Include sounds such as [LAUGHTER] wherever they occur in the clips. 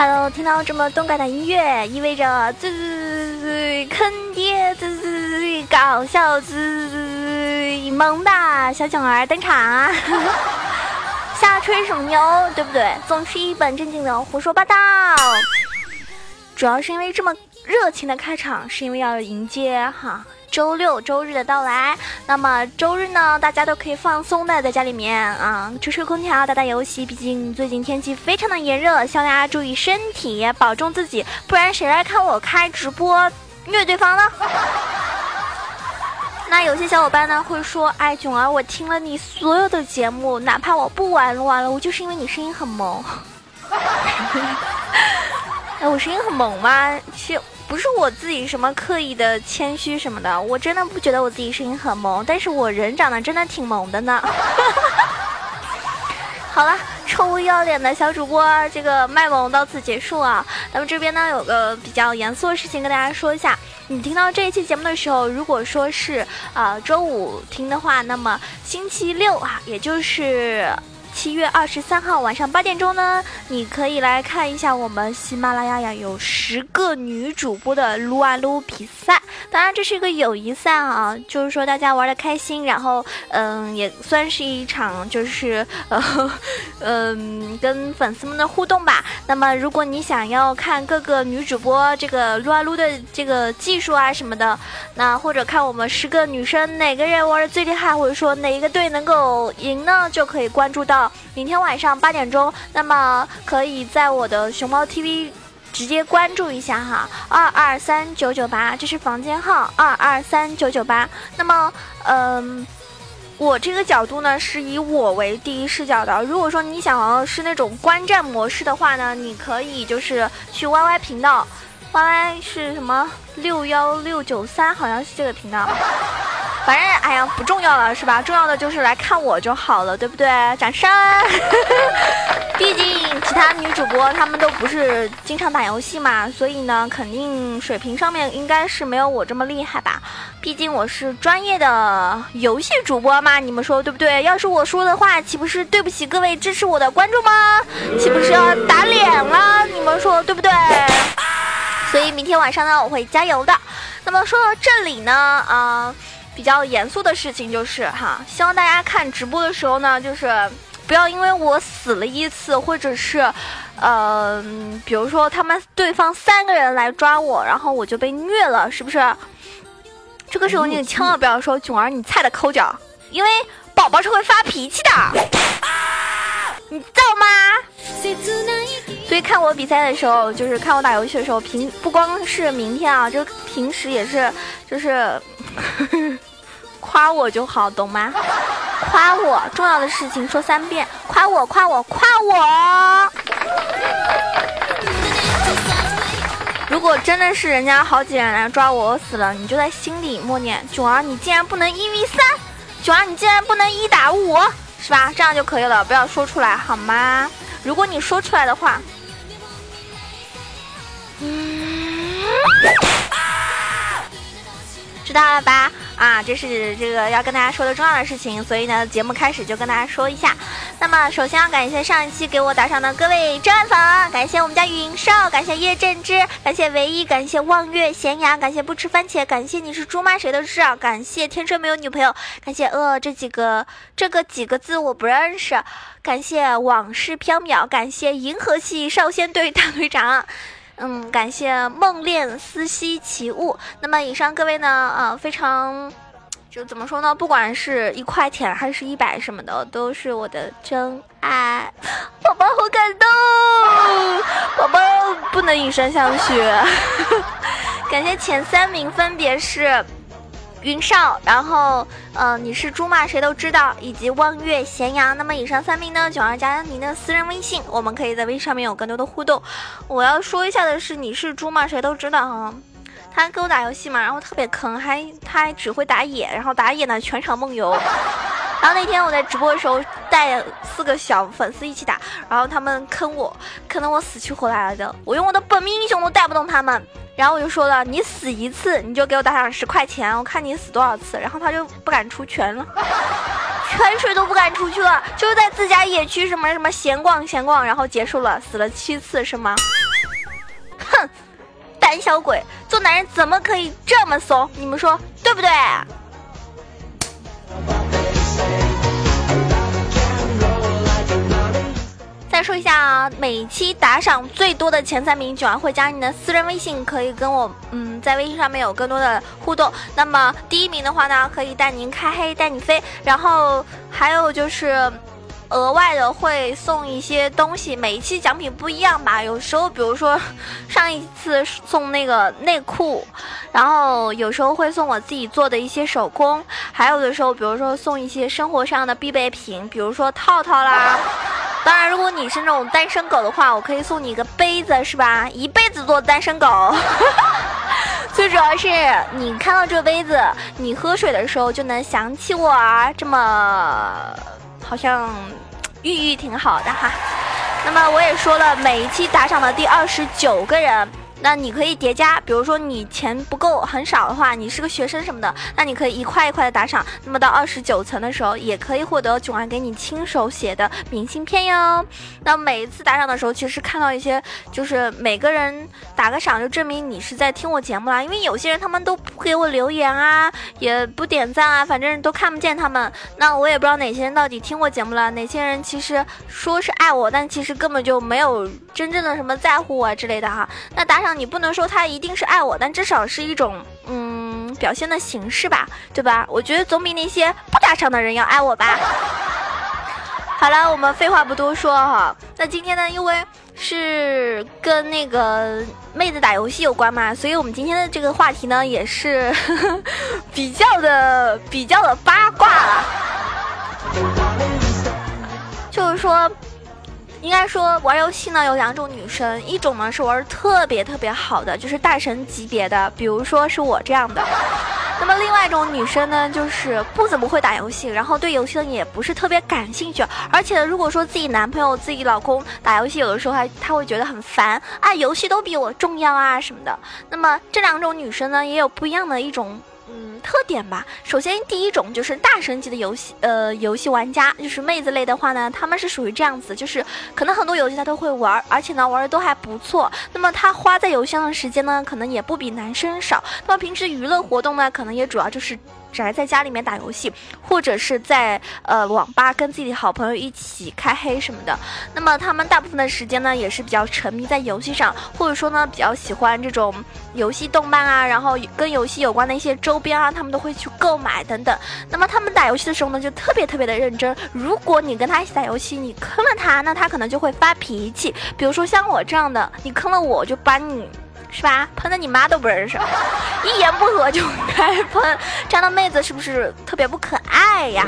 Hello，听到这么动感的音乐，意味着最最最坑爹、最最最搞笑、最最萌的小囧儿登场啊！[LAUGHS] 瞎吹什么牛，对不对？总是一本正经的胡说八道。主要是因为这么热情的开场，是因为要迎接哈。周六、周日的到来，那么周日呢，大家都可以放松的在家里面啊，吹吹空调，打打游戏。毕竟最近天气非常的炎热，希望大家注意身体，保重自己，不然谁来看我开直播虐对方呢？[LAUGHS] 那有些小伙伴呢会说，哎，囧儿，我听了你所有的节目，哪怕我不玩撸啊撸，我就是因为你声音很萌。[LAUGHS] [LAUGHS] 哎，我声音很萌吗？其实。不是我自己什么刻意的谦虚什么的，我真的不觉得我自己声音很萌，但是我人长得真的挺萌的呢。[LAUGHS] 好了，臭不要脸的小主播，这个卖萌到此结束啊。那么这边呢有个比较严肃的事情跟大家说一下，你听到这一期节目的时候，如果说是啊周五听的话，那么星期六啊，也就是。七月二十三号晚上八点钟呢，你可以来看一下我们喜马拉雅呀有十个女主播的撸啊撸比赛。当然这是一个友谊赛啊，就是说大家玩的开心，然后嗯也算是一场就是呃嗯跟粉丝们的互动吧。那么如果你想要看各个女主播这个撸啊撸的这个技术啊什么的，那或者看我们十个女生哪个人玩的最厉害，或者说哪一个队能够赢呢，就可以关注到。明天晚上八点钟，那么可以在我的熊猫 TV 直接关注一下哈，二二三九九八，这是房间号二二三九九八。那么，嗯，我这个角度呢是以我为第一视角的。如果说你想要是那种观战模式的话呢，你可以就是去 YY 频道，YY 是什么六幺六九三，好像是这个频道。反正哎呀不重要了是吧？重要的就是来看我就好了，对不对？掌声！[LAUGHS] 毕竟其他女主播她们都不是经常打游戏嘛，所以呢，肯定水平上面应该是没有我这么厉害吧。毕竟我是专业的游戏主播嘛，你们说对不对？要是我输的话，岂不是对不起各位支持我的观众吗？岂不是要打脸了？你们说对不对？所以明天晚上呢，我会加油的。那么说到这里呢，啊。比较严肃的事情就是哈，希望大家看直播的时候呢，就是不要因为我死了一次，或者是，呃，比如说他们对方三个人来抓我，然后我就被虐了，是不是？这个时候你千万不要说囧儿你菜的抠脚，因为宝宝是会发脾气的，你知道吗？看我比赛的时候，就是看我打游戏的时候，平不光是明天啊，就平时也是，就是。[LAUGHS] 夸我就好，懂吗？夸我，重要的事情说三遍，夸我，夸我，夸我。如果真的是人家好几人来抓我，我死了，你就在心里默念：囧儿，你竟然不能一 v 三，囧儿，你竟然不能一打五，是吧？这样就可以了，不要说出来好吗？如果你说出来的话，知道了吧？啊，这是这个要跟大家说的重要的事情，所以呢，节目开始就跟大家说一下。那么，首先要感谢上一期给我打赏的各位真爱粉，感谢我们家云少，感谢叶振之，感谢唯一，感谢望月咸阳，感谢不吃番茄，感谢你是猪吗？谁都知道，感谢天生没有女朋友，感谢呃这几个这个几个字我不认识，感谢往事飘渺，感谢银河系少先队大队长。嗯，感谢梦恋思兮奇物。那么以上各位呢，呃，非常，就怎么说呢？不管是一块钱还是一百什么的，都是我的真爱。宝宝好感动，宝宝不能以身相许。[LAUGHS] 感谢前三名分别是。云少，然后，嗯，你是猪吗？谁都知道，以及望月咸阳。那么以上三名呢，九二加您的私人微信，我们可以在微信上面有更多的互动。我要说一下的是，你是猪吗？谁都知道哈。他跟我打游戏嘛，然后特别坑，还他还只会打野，然后打野呢全场梦游。[LAUGHS] 然后那天我在直播的时候带四个小粉丝一起打，然后他们坑我，坑得我死去活来的，我用我的本命英雄都带不动他们。然后我就说了，你死一次你就给我打赏十块钱，我看你死多少次。然后他就不敢出拳了，[LAUGHS] 泉水都不敢出去了，就在自家野区什么什么闲逛闲逛，然后结束了，死了七次是吗？胆小鬼，做男人怎么可以这么怂？你们说对不对？再说一下啊，每期打赏最多的前三名，九儿会加你的私人微信，可以跟我嗯在微信上面有更多的互动。那么第一名的话呢，可以带您开黑，带你飞。然后还有就是。额外的会送一些东西，每一期奖品不一样吧。有时候，比如说 [LAUGHS] 上一次送那个内裤，然后有时候会送我自己做的一些手工，还有的时候，比如说送一些生活上的必备品，比如说套套啦。当然，如果你是那种单身狗的话，我可以送你一个杯子，是吧？一辈子做单身狗。[LAUGHS] 最主要是你看到这杯子，你喝水的时候就能想起我，这么。好像寓意挺好的哈，那么我也说了，每一期打赏的第二十九个人。那你可以叠加，比如说你钱不够很少的话，你是个学生什么的，那你可以一块一块的打赏。那么到二十九层的时候，也可以获得囧儿给你亲手写的明信片哟。那每一次打赏的时候，其实看到一些，就是每个人打个赏，就证明你是在听我节目啦。因为有些人他们都不给我留言啊，也不点赞啊，反正都看不见他们。那我也不知道哪些人到底听我节目了，哪些人其实说是爱我，但其实根本就没有真正的什么在乎我之类的哈。那打赏。你不能说他一定是爱我，但至少是一种嗯表现的形式吧，对吧？我觉得总比那些不打赏的人要爱我吧。[LAUGHS] 好了，我们废话不多说哈。那今天呢，因为是跟那个妹子打游戏有关嘛，所以我们今天的这个话题呢，也是 [LAUGHS] 比较的比较的八卦，就是说。应该说玩游戏呢有两种女生，一种呢是玩特别特别好的，就是大神级别的，比如说是我这样的。那么另外一种女生呢，就是不怎么会打游戏，然后对游戏呢也不是特别感兴趣，而且如果说自己男朋友、自己老公打游戏，有的时候还他会觉得很烦，啊，游戏都比我重要啊什么的。那么这两种女生呢，也有不一样的一种。嗯，特点吧。首先，第一种就是大神级的游戏，呃，游戏玩家，就是妹子类的话呢，他们是属于这样子，就是可能很多游戏他都会玩，而且呢玩的都还不错。那么他花在游戏上的时间呢，可能也不比男生少。那么平时娱乐活动呢，可能也主要就是。宅在家里面打游戏，或者是在呃网吧跟自己的好朋友一起开黑什么的。那么他们大部分的时间呢，也是比较沉迷在游戏上，或者说呢比较喜欢这种游戏动漫啊，然后跟游戏有关的一些周边啊，他们都会去购买等等。那么他们打游戏的时候呢，就特别特别的认真。如果你跟他一起打游戏，你坑了他，那他可能就会发脾气。比如说像我这样的，你坑了我就把你。是吧？喷的你妈都不认识，一言不合就开喷，这样的妹子是不是特别不可爱呀？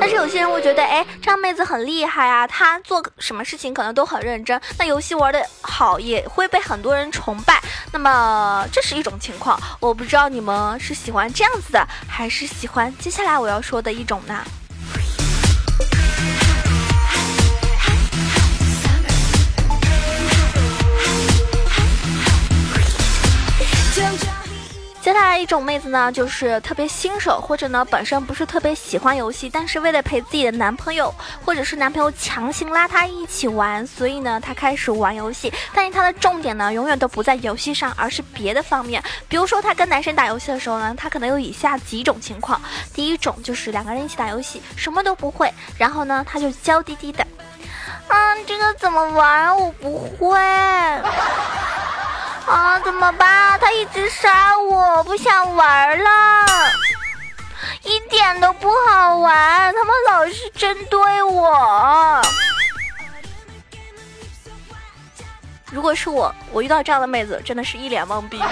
但是有些人会觉得，哎，这样妹子很厉害啊，她做什么事情可能都很认真，那游戏玩的好也会被很多人崇拜。那么这是一种情况，我不知道你们是喜欢这样子的，还是喜欢接下来我要说的一种呢？来一种妹子呢，就是特别新手，或者呢本身不是特别喜欢游戏，但是为了陪自己的男朋友，或者是男朋友强行拉她一起玩，所以呢她开始玩游戏。但是她的重点呢永远都不在游戏上，而是别的方面。比如说她跟男生打游戏的时候呢，她可能有以下几种情况：第一种就是两个人一起打游戏，什么都不会，然后呢她就娇滴滴的，嗯，这个怎么玩？我不会。啊，怎么办？他一直杀我，不想玩了，一点都不好玩。他们老是针对我。如果是我，我遇到这样的妹子，真的是一脸懵逼。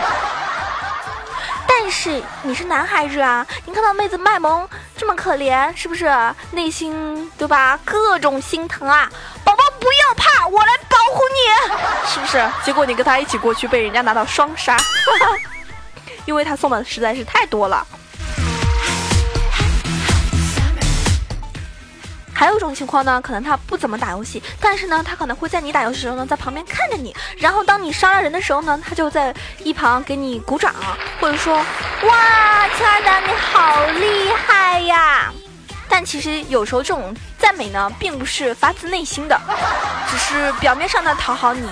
但是你是男孩子啊，你看到妹子卖萌这么可怜，是不是内心对吧？各种心疼啊，宝宝不要怕，我来保保护你，[LAUGHS] 是不是？结果你跟他一起过去，被人家拿到双杀，[LAUGHS] 因为他送的实在是太多了。还有一种情况呢，可能他不怎么打游戏，但是呢，他可能会在你打游戏的时候呢，在旁边看着你，然后当你杀了人的时候呢，他就在一旁给你鼓掌，或者说，哇，亲爱的，你好厉害呀！但其实有时候这种赞美呢，并不是发自内心的，只是表面上的讨好你。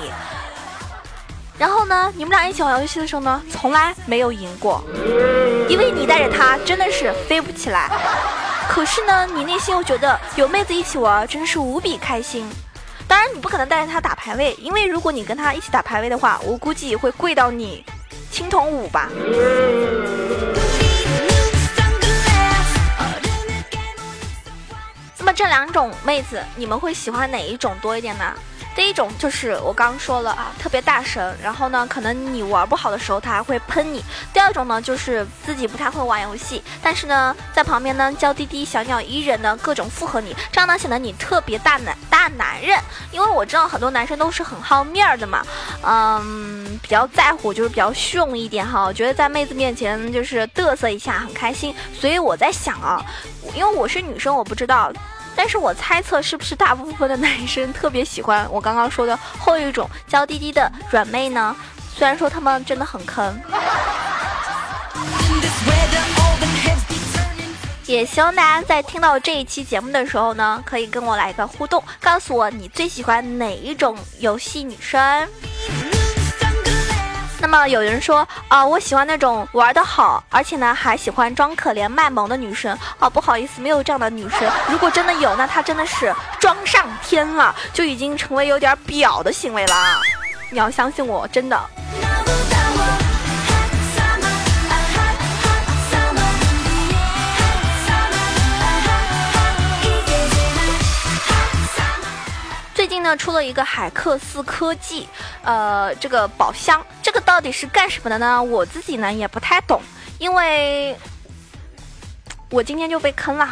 然后呢，你们俩一起玩游戏的时候呢，从来没有赢过，因为你带着他真的是飞不起来。可是呢，你内心又觉得有妹子一起玩真是无比开心。当然，你不可能带着他打排位，因为如果你跟他一起打排位的话，我估计会跪到你青铜五吧。这两种妹子，你们会喜欢哪一种多一点呢？第一种就是我刚刚说了啊，特别大神，然后呢，可能你玩不好的时候他还会喷你。第二种呢，就是自己不太会玩游戏，但是呢，在旁边呢娇滴滴、小鸟依人的各种附和你，这样呢显得你特别大男大男人。因为我知道很多男生都是很好面儿的嘛，嗯，比较在乎，就是比较凶一点哈。我觉得在妹子面前就是嘚瑟一下很开心，所以我在想啊，因为我是女生，我不知道。但是我猜测，是不是大部分的男生特别喜欢我刚刚说的后一种娇滴滴的软妹呢？虽然说他们真的很坑，也希望大家在听到这一期节目的时候呢，可以跟我来一个互动，告诉我你最喜欢哪一种游戏女生。那么有人说啊，我喜欢那种玩的好，而且呢还喜欢装可怜卖萌的女生。哦，不好意思，没有这样的女生。[LAUGHS] 如果真的有，那她真的是装上天了，就已经成为有点婊的行为了。你要相信我，真的。那，出了一个海克斯科技，呃，这个宝箱，这个到底是干什么的呢？我自己呢也不太懂，因为。我今天就被坑了，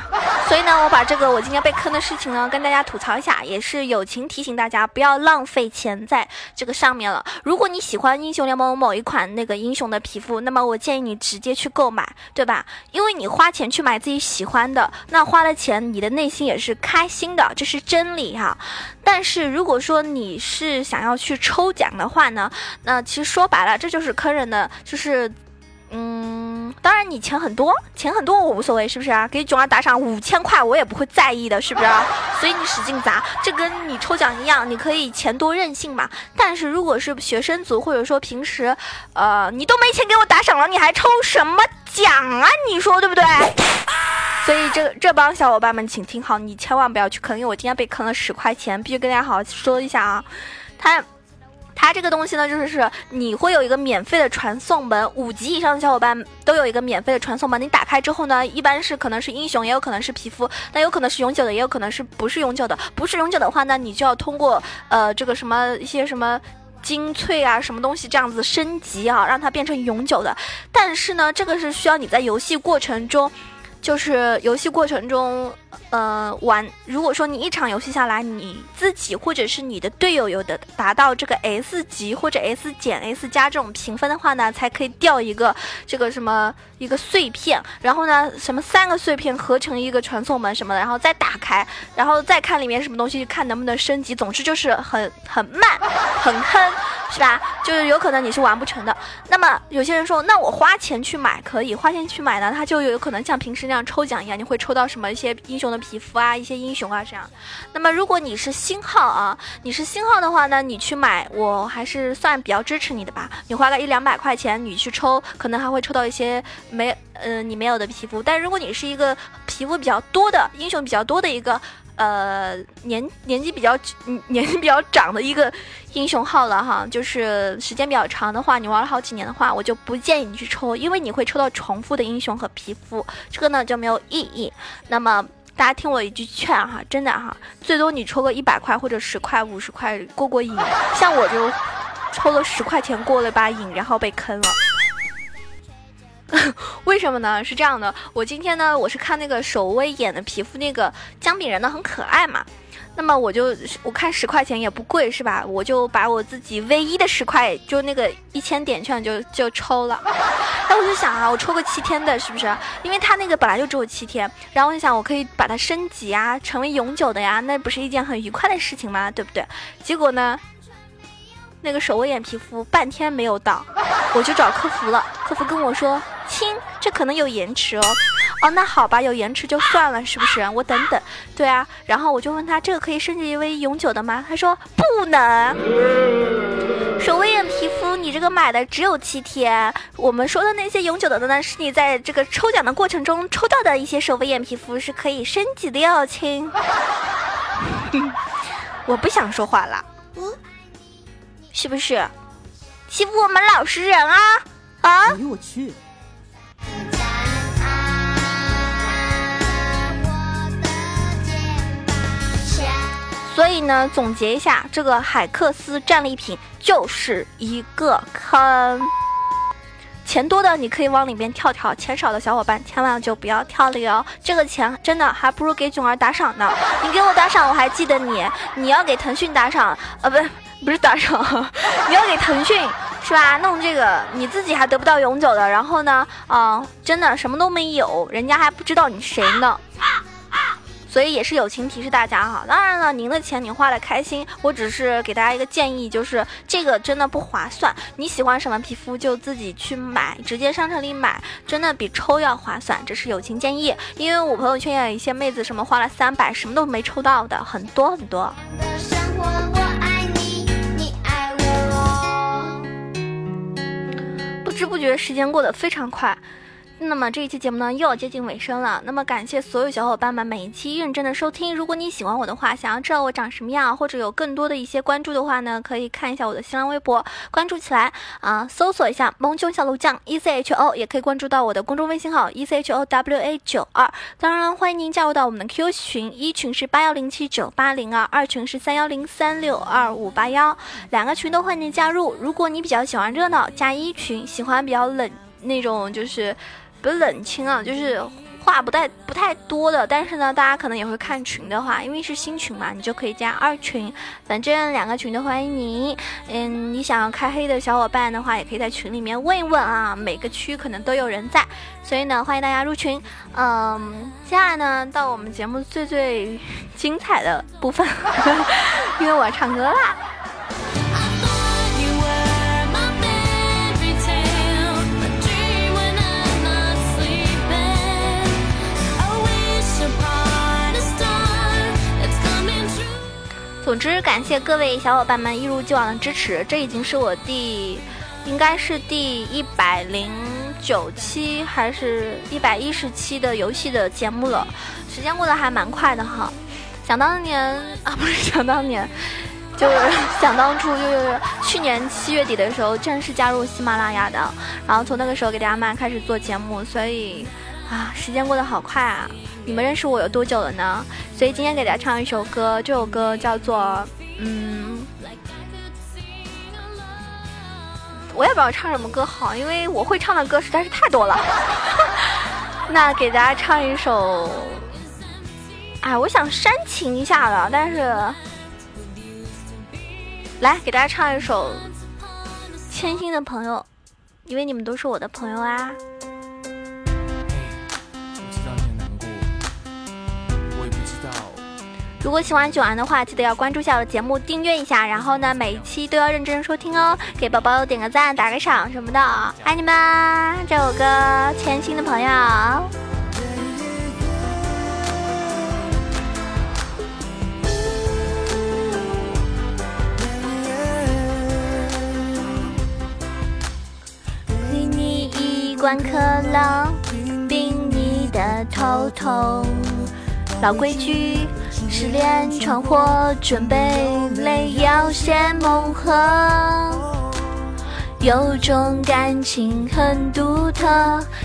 所以呢，我把这个我今天被坑的事情呢跟大家吐槽一下，也是友情提醒大家不要浪费钱在这个上面了。如果你喜欢英雄联盟某一款那个英雄的皮肤，那么我建议你直接去购买，对吧？因为你花钱去买自己喜欢的，那花了钱，你的内心也是开心的，这是真理哈。但是如果说你是想要去抽奖的话呢，那其实说白了，这就是坑人的，就是。嗯，当然你钱很多，钱很多我无所谓，是不是啊？给囧儿打赏五千块，我也不会在意的，是不是？所以你使劲砸，这跟你抽奖一样，你可以钱多任性嘛。但是如果是学生族，或者说平时，呃，你都没钱给我打赏了，你还抽什么奖啊？你说对不对？[LAUGHS] 所以这这帮小伙伴们，请听好，你千万不要去坑，因为我今天被坑了十块钱，必须跟大家好好说一下啊，他。它这个东西呢，就是你会有一个免费的传送门，五级以上的小伙伴都有一个免费的传送门。你打开之后呢，一般是可能是英雄，也有可能是皮肤，那有可能是永久的，也有可能是不是永久的。不是永久的话呢，你就要通过呃这个什么一些什么精粹啊什么东西这样子升级啊，让它变成永久的。但是呢，这个是需要你在游戏过程中。就是游戏过程中，呃，玩。如果说你一场游戏下来，你自己或者是你的队友有的达到这个 S 级或者 S 减 S 加这种评分的话呢，才可以掉一个这个什么一个碎片。然后呢，什么三个碎片合成一个传送门什么的，然后再打开，然后再看里面什么东西，看能不能升级。总之就是很很慢，很坑。是吧？就是有可能你是完不成的。那么有些人说，那我花钱去买可以，花钱去买呢，他就有可能像平时那样抽奖一样，你会抽到什么一些英雄的皮肤啊，一些英雄啊这样。那么如果你是星号啊，你是星号的话呢，你去买，我还是算比较支持你的吧。你花个一两百块钱，你去抽，可能还会抽到一些没，呃，你没有的皮肤。但如果你是一个皮肤比较多的英雄比较多的一个。呃，年年纪比较年纪比较长的一个英雄号了哈，就是时间比较长的话，你玩了好几年的话，我就不建议你去抽，因为你会抽到重复的英雄和皮肤，这个呢就没有意义。那么大家听我一句劝哈，真的哈，最多你抽个一百块或者十块、五十块过过瘾，像我就抽了十块钱过了把瘾，然后被坑了。[LAUGHS] 为什么呢？是这样的，我今天呢，我是看那个守卫演的皮肤那个姜饼人呢很可爱嘛，那么我就我看十块钱也不贵是吧？我就把我自己唯一的十块，就那个一千点券就就抽了。[LAUGHS] 那我就想啊，我抽个七天的，是不是？因为它那个本来就只有七天，然后我就想我可以把它升级啊，成为永久的呀，那不是一件很愉快的事情吗？对不对？结果呢？那个手纹眼皮肤半天没有到，我就找客服了。客服跟我说：“亲，这可能有延迟哦。”哦，那好吧，有延迟就算了，是不是？我等等。对啊，然后我就问他：“这个可以升级为永久的吗？”他说：“不能。”手纹眼皮肤你这个买的只有七天，我们说的那些永久的呢，是你在这个抽奖的过程中抽到的一些手飞眼皮肤是可以升级的哟，亲。[LAUGHS] 我不想说话了，是不是？欺负我们老实人啊啊！哎呦我去！所以呢，总结一下，这个海克斯战利品就是一个坑。钱多的你可以往里面跳跳，钱少的小伙伴千万就不要跳了哟。这个钱真的还不如给囧儿打赏呢。你给我打赏，我还记得你。[LAUGHS] 你要给腾讯打赏，呃，不，不是打赏，你要给腾讯是吧？弄这个你自己还得不到永久的，然后呢，啊，真的什么都没有，人家还不知道你谁呢。所以也是友情提示大家哈，当然了，您的钱你花的开心，我只是给大家一个建议，就是这个真的不划算。你喜欢什么皮肤就自己去买，直接商城里买，真的比抽要划算。这是友情建议，因为我朋友圈也有一些妹子什么花了三百，什么都没抽到的，很多很多。不知不觉时间过得非常快。那么这一期节目呢又要接近尾声了，那么感谢所有小伙伴们每一期认真的收听。如果你喜欢我的话，想要知道我长什么样，或者有更多的一些关注的话呢，可以看一下我的新浪微博，关注起来啊，搜索一下萌囧小鹿酱 E C H O，也可以关注到我的公众微信号 E C H O W A 九二。当然欢迎您加入到我们的 Q 群，一群是八幺零七九八零二，二群是三幺零三六二五八幺，两个群都欢迎您加入。如果你比较喜欢热闹，加一群；喜欢比较冷那种就是。不冷清啊，就是话不太不太多的，但是呢，大家可能也会看群的话，因为是新群嘛，你就可以加二群，反正两个群都欢迎你。嗯，你想要开黑的小伙伴的话，也可以在群里面问一问啊，每个区可能都有人在，所以呢，欢迎大家入群。嗯，接下来呢，到我们节目最最精彩的部分，[LAUGHS] 因为我要唱歌啦。总之，感谢各位小伙伴们一如既往的支持。这已经是我第，应该是第一百零九期还是一百一十期的游戏的节目了。时间过得还蛮快的哈。想当年啊，不是想当年，就是想当初，就是去年七月底的时候正式加入喜马拉雅的。然后从那个时候给大家慢慢开始做节目，所以啊，时间过得好快啊。你们认识我有多久了呢？所以今天给大家唱一首歌，这首歌叫做嗯，我也不知道唱什么歌好，因为我会唱的歌实在是太多了。[LAUGHS] 那给大家唱一首，哎，我想煽情一下的，但是来给大家唱一首《千心的朋友》，因为你们都是我的朋友啊。如果喜欢九安的话，记得要关注一下我的节目，订阅一下，然后呢，每一期都要认真收听哦，给宝宝点个赞，打个赏什么的，爱你们！这首歌《千心的朋友》。给你一罐可乐，冰你的头痛。老规矩。失恋闯祸，准备泪要先蒙合。有种感情很独特，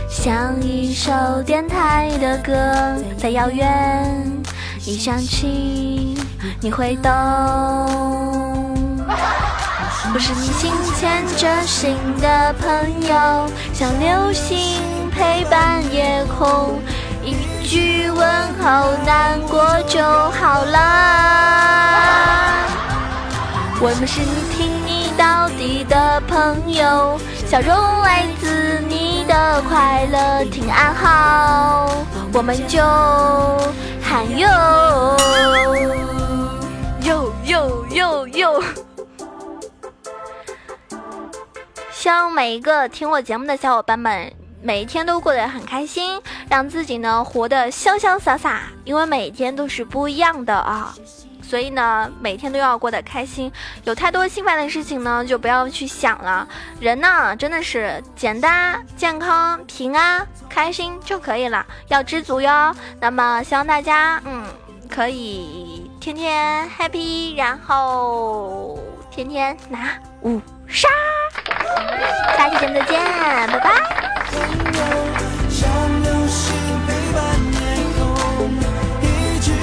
像一首电台的歌，在遥远一响起，你会懂。不是你心牵着心的朋友，像流星陪伴夜空。一句问候，难过就好了。我们是你听你到底的朋友，笑容来自你的快乐，听暗号，我们就喊哟哟哟哟哟。希望每一个听我节目的小伙伴们。每一天都过得很开心，让自己呢活得潇潇洒洒，因为每一天都是不一样的啊。所以呢，每天都要过得开心。有太多心烦的事情呢，就不要去想了。人呢，真的是简单、健康、平安、开心就可以了，要知足哟。那么，希望大家，嗯，可以天天 happy，然后天天拿五杀。下期节目再见，拜拜。